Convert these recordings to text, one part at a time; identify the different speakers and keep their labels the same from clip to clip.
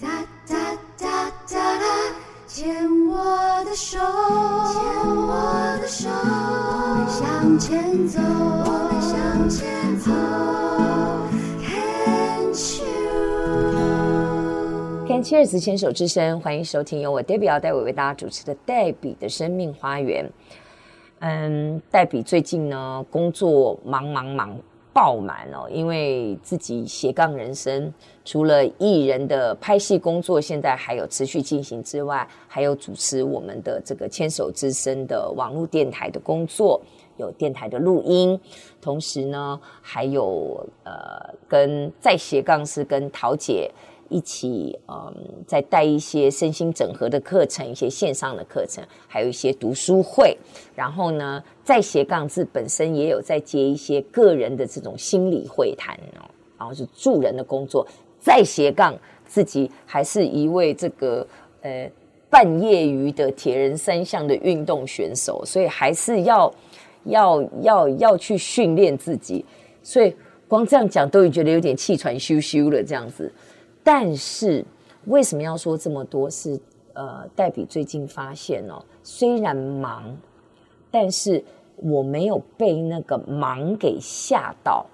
Speaker 1: 哒哒哒哒哒，牵我的手，牵我的手，我们向前走，我们向前走。
Speaker 2: Cheers，牵手之声，欢迎收听由我黛比姚黛薇为大家主持的黛比的生命花园。嗯，黛比最近呢工作忙忙忙爆满哦，因为自己斜杠人生，除了艺人的拍戏工作，现在还有持续进行之外，还有主持我们的这个牵手之声的网络电台的工作，有电台的录音，同时呢还有呃跟在斜杠是跟桃姐。一起，嗯，再带一些身心整合的课程，一些线上的课程，还有一些读书会。然后呢，在斜杠字本身也有在接一些个人的这种心理会谈哦，然后是助人的工作。在斜杠自己还是一位这个呃半业余的铁人三项的运动选手，所以还是要要要要去训练自己。所以光这样讲都已觉得有点气喘吁吁了，这样子。但是为什么要说这么多是？呃，黛比最近发现哦，虽然忙，但是我没有被那个忙给吓到，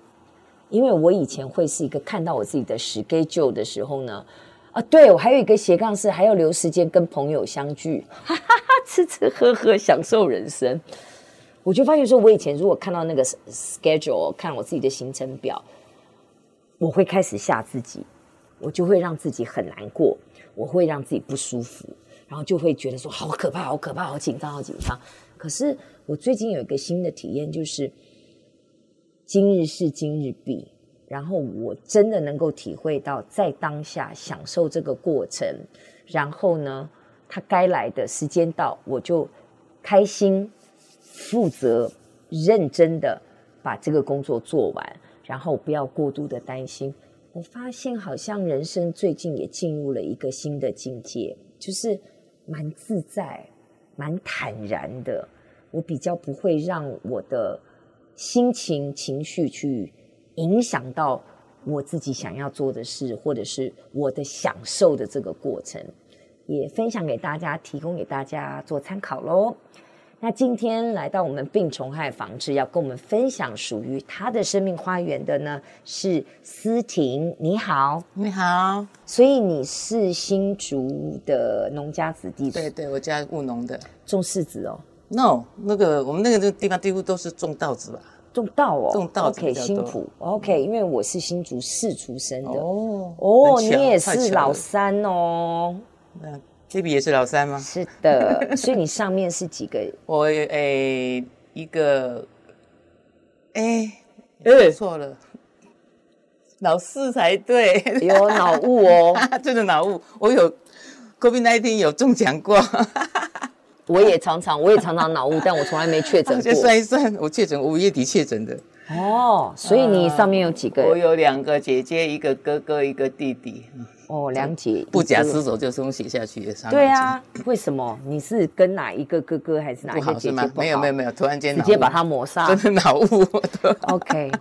Speaker 2: 因为我以前会是一个看到我自己的 schedule 的时候呢，啊，对，我还有一个斜杠是还要留时间跟朋友相聚，哈哈哈，吃吃喝喝享受人生。我就发现说，我以前如果看到那个 schedule，看我自己的行程表，我会开始吓自己。我就会让自己很难过，我会让自己不舒服，然后就会觉得说好可怕，好可怕，好紧张，好紧张。可是我最近有一个新的体验，就是今日事今日毕，然后我真的能够体会到在当下享受这个过程，然后呢，它该来的时间到，我就开心、负责、认真的把这个工作做完，然后不要过度的担心。我发现好像人生最近也进入了一个新的境界，就是蛮自在、蛮坦然的。我比较不会让我的心情、情绪去影响到我自己想要做的事，或者是我的享受的这个过程，也分享给大家，提供给大家做参考喽。那今天来到我们病虫害防治，要跟我们分享属于他的生命花园的呢，是思婷。你好，
Speaker 3: 你好。
Speaker 2: 所以你是新竹的农家子弟？
Speaker 3: 对对，我家务农的，
Speaker 2: 种柿子哦。
Speaker 3: No，那个我们那个地方几乎都是种稻子吧？
Speaker 2: 种稻哦，
Speaker 3: 种稻子。
Speaker 2: OK，辛苦。OK，因为我是新竹市出生的。哦哦，你也是老三哦。
Speaker 3: 那。这笔也是老三吗？
Speaker 2: 是的，所以你上面是几个？
Speaker 3: 我诶一个，诶诶错了，老四才对，
Speaker 2: 有脑雾哦，
Speaker 3: 真的脑雾。我有 COVID-19 有中奖过，
Speaker 2: 我也常常我也常常脑雾，但我从来没确诊过。
Speaker 3: 先算一算，我确诊，五月底确诊的。
Speaker 2: 哦，所以你上面有几个？
Speaker 3: 我有两个姐姐，一个哥哥，一个弟弟。
Speaker 2: 哦，两姐
Speaker 3: 不假思索就松写下去的。
Speaker 2: 对啊，为什么？你是跟哪一个哥哥还是哪一个姐姐不好？
Speaker 3: 没有没有没有，突然间
Speaker 2: 直接把他抹杀，
Speaker 3: 真的脑雾。
Speaker 2: OK，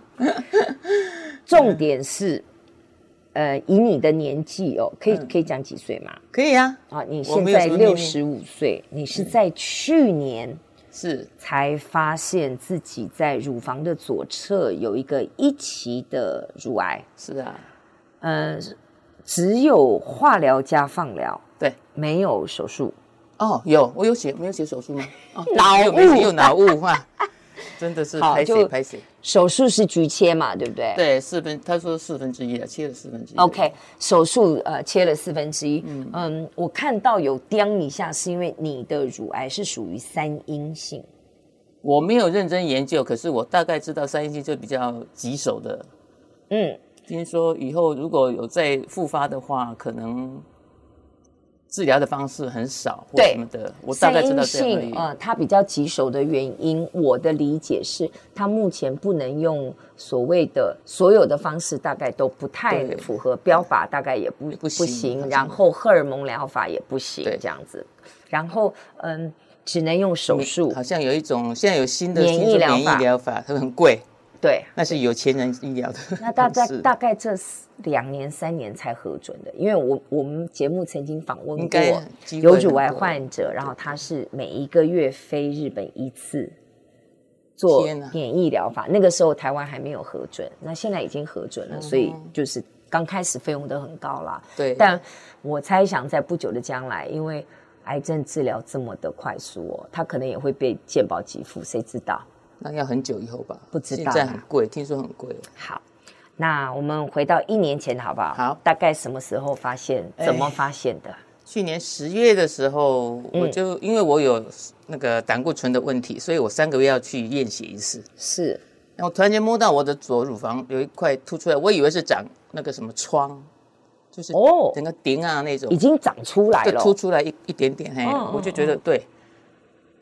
Speaker 2: 重点是，呃，以你的年纪哦，可以可以讲几岁吗？
Speaker 3: 可以啊。
Speaker 2: 啊，你现在六十五岁，你是在去年
Speaker 3: 是
Speaker 2: 才发现自己在乳房的左侧有一个一期的乳癌。
Speaker 3: 是啊，
Speaker 2: 嗯。只有化疗加放疗，
Speaker 3: 对，
Speaker 2: 没有手术。
Speaker 3: 哦，有，我有写，没有写手术吗？
Speaker 2: 哦、脑雾
Speaker 3: 有脑雾哈，真的是拍谢拍谢。
Speaker 2: 手术是局切嘛，对不对？
Speaker 3: 对，四分，他说四分之一了，切了四分之一。
Speaker 2: OK，手术呃切了四分之一。嗯嗯，我看到有钉一下，是因为你的乳癌是属于三阴性。
Speaker 3: 我没有认真研究，可是我大概知道三阴性就比较棘手的。嗯。听说以后如果有再复发的话，可能治疗的方式很少，或什么的。我大概知道这样。
Speaker 2: 呃，它比较棘手的原因，我的理解是，它目前不能用所谓的所有的方式，大概都不太符合标法，大概也不不行。不行然后荷尔蒙疗法也不行，对这样子。然后嗯，只能用手术。
Speaker 3: 好像有一种现在有新的免疫疗法，它很贵。
Speaker 2: 对，
Speaker 3: 那是有钱人医疗的。
Speaker 2: 那大概大概这两年三年才核准的，因为我我们节目曾经访问过有乳癌患者，然后他是每一个月飞日本一次做免疫疗法，那个时候台湾还没有核准，那现在已经核准了，所以就是刚开始费用都很高啦。
Speaker 3: 对，
Speaker 2: 但我猜想在不久的将来，因为癌症治疗这么的快速哦，他可能也会被健保给付，谁知道？
Speaker 3: 那要很久以后吧？
Speaker 2: 不知道，
Speaker 3: 现在很贵，听说很贵。
Speaker 2: 好，那我们回到一年前好不好？
Speaker 3: 好，
Speaker 2: 大概什么时候发现？怎么发现的？
Speaker 3: 去年十月的时候，我就因为我有那个胆固醇的问题，所以我三个月要去验血一次。
Speaker 2: 是，
Speaker 3: 然后突然间摸到我的左乳房有一块凸出来，我以为是长那个什么疮，就是哦，整个顶啊那种，
Speaker 2: 已经长出来了，
Speaker 3: 凸出来一一点点，嘿，我就觉得对。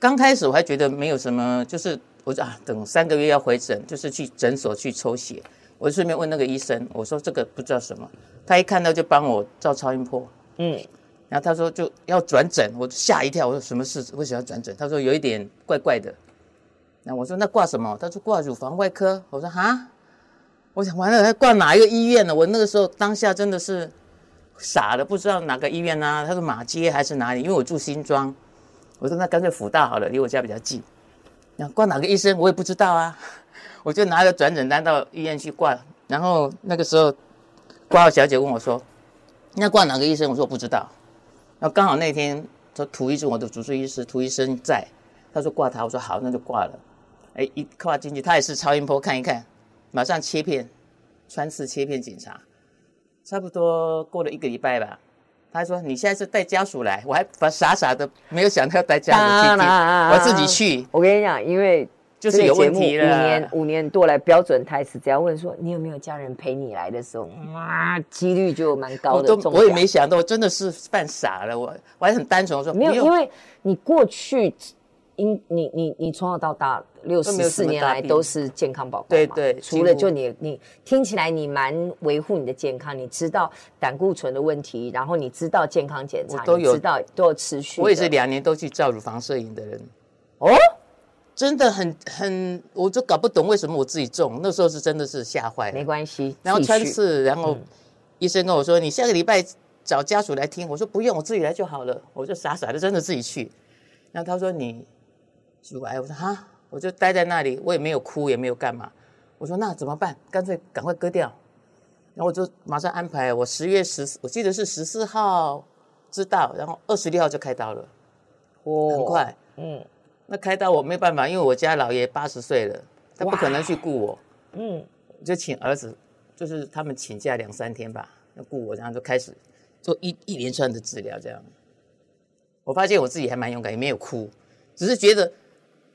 Speaker 3: 刚开始我还觉得没有什么，就是。我说啊，等三个月要回诊，就是去诊所去抽血。我就顺便问那个医生，我说这个不知道什么。他一看到就帮我照超音波，嗯，然后他说就要转诊，我吓一跳，我说什么事？为什么要转诊？他说有一点怪怪的。那我说那挂什么？他说挂乳房外科。我说哈，我想完了，他挂哪一个医院呢？我那个时候当下真的是傻了，不知道哪个医院呢？他说马街还是哪里？因为我住新庄，我说那干脆辅大好了，离我家比较近。挂哪个医生我也不知道啊，我就拿着转诊单到医院去挂，然后那个时候挂号小姐问我说：“那挂哪个医生？”我说：“我不知道。”然后刚好那天说涂医生，我的主治医师涂医生在，他说挂他，我说好，那就挂了。哎，一挂进去，他也是超音波看一看，马上切片，穿刺切片检查，差不多过了一个礼拜吧。他说：“你现在是带家属来，我还傻傻的没有想到要带家属去听，我自己去。
Speaker 2: 我跟你讲，因为就是有问题了。五年五年多来标准台词，只要问说你有没有家人陪你来的时候，哇，几率就蛮高的。
Speaker 3: 我都我也没想到，我真的是犯傻了。我我还很单纯，我说
Speaker 2: 没有，因为你过去。”因你你你从小到大六十四年来都是健康宝宝嘛？
Speaker 3: 对对，
Speaker 2: 除了就你你听起来你蛮维护你的健康，你知道胆固醇的问题，然后你知道健康检查，都有知道都有持续。
Speaker 3: 我也是两年都去照乳房摄影的人。哦，真的很很，我就搞不懂为什么我自己中，那时候是真的是吓坏了。
Speaker 2: 没关系，
Speaker 3: 然后穿刺，然后医生跟我说，你下个礼拜找家属来听，我说不用，我自己来就好了。我就傻傻的真的自己去，然后他说你。乳癌，我说哈，我就待在那里，我也没有哭，也没有干嘛。我说那怎么办？干脆赶快割掉。然后我就马上安排，我十月十四，我记得是十四号知道，然后二十六号就开刀了。哦，很快。嗯，那开刀我没办法，因为我家老爷八十岁了，他不可能去雇我。嗯，就请儿子，就是他们请假两三天吧，要雇我，然后就开始做一一连串的治疗。这样，我发现我自己还蛮勇敢，也没有哭，只是觉得。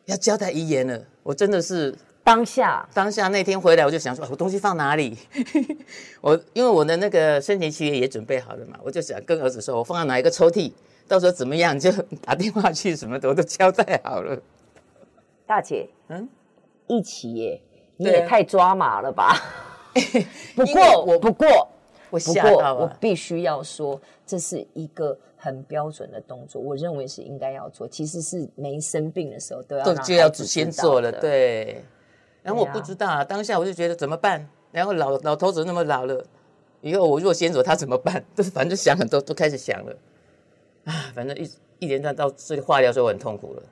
Speaker 3: 要交代遗言了，我真的是
Speaker 2: 当下
Speaker 3: 当下那天回来，我就想说，我东西放哪里？我因为我的那个生前契约也准备好了嘛，我就想跟儿子说，我放在哪一个抽屉，到时候怎么样就打电话去什么的，我都交代好了。
Speaker 2: 大姐，嗯，一起耶，你也太抓马了吧？不过我不过我吓到了，我必须要说，这是一个。很标准的动作，我认为是应该要做。其实是没生病的时候都要都
Speaker 3: 就要先做了，对。然后我不知道啊，啊当下我就觉得怎么办？然后老老头子那么老了，以后我如果先走，他怎么办？就是反正就想很多，都开始想了。啊，反正一一连串到这里化疗的时候，我很痛苦了。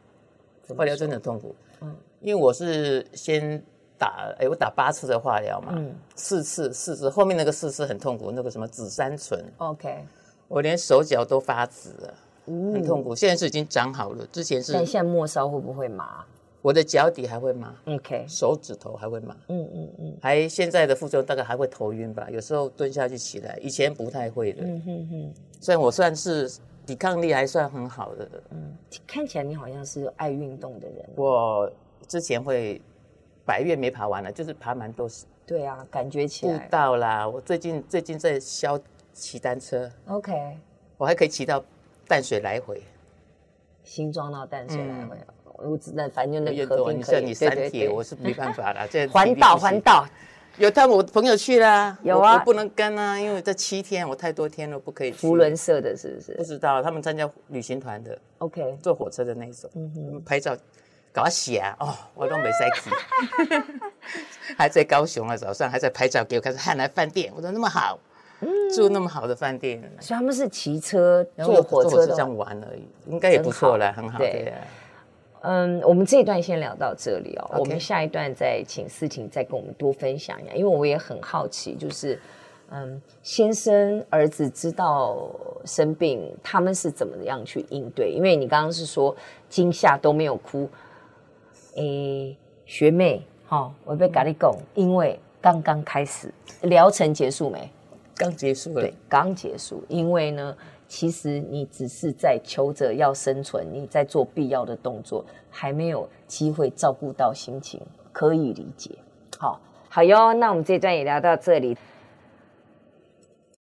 Speaker 3: 化疗真的很痛苦，嗯，因为我是先打，哎，我打八次的化疗嘛，嗯，四次四次，后面那个四次很痛苦，那个什么紫杉醇
Speaker 2: ，OK。
Speaker 3: 我连手脚都发紫了，很痛苦。现在是已经长好了，之前是。
Speaker 2: 但现在末梢会不会麻？
Speaker 3: 我的脚底还会麻
Speaker 2: ，OK，
Speaker 3: 手指头还会麻，嗯嗯嗯，还现在的副作用大概还会头晕吧，有时候蹲下去起来，以前不太会的，嗯哼哼。虽然我算是抵抗力还算很好的，
Speaker 2: 嗯，看起来你好像是爱运动的人。
Speaker 3: 我之前会百岳没爬完了，就是爬蛮多次。
Speaker 2: 对啊，感觉起来。
Speaker 3: 步道啦，我最近最近在消。骑单车
Speaker 2: ，OK，
Speaker 3: 我还可以骑到淡水来回，
Speaker 2: 新庄到淡水来回，我只能反正那个河边
Speaker 3: 像你三铁，我是没办法了。这
Speaker 2: 环岛环岛，
Speaker 3: 有他们我朋友去啦，
Speaker 2: 有啊，
Speaker 3: 我不能跟啊，因为这七天我太多天了，不可以。
Speaker 2: 福伦社的是不是？
Speaker 3: 不知道，他们参加旅行团的，OK，坐火车的那种，拍照搞写哦，我都没塞去。还在高雄啊，早上还在拍照给我看，汉来饭店，我说那么好，嗯、住那么好的饭店，
Speaker 2: 所以他们是骑车坐火车
Speaker 3: 这样玩而已，应该也不错了，很好。对，
Speaker 2: 嗯，我们这一段先聊到这里哦.我们下一段再请思婷再跟我们多分享一下，因为我也很好奇，就是嗯，先生儿子知道生病，他们是怎么样去应对？因为你刚刚是说惊吓都没有哭，诶，学妹。好，我被咖喱讲，因为刚刚开始疗程结束没？
Speaker 3: 刚结束了。
Speaker 2: 对，刚结束。因为呢，其实你只是在求着要生存，你在做必要的动作，还没有机会照顾到心情，可以理解。好，好哟，那我们这段也聊到这里。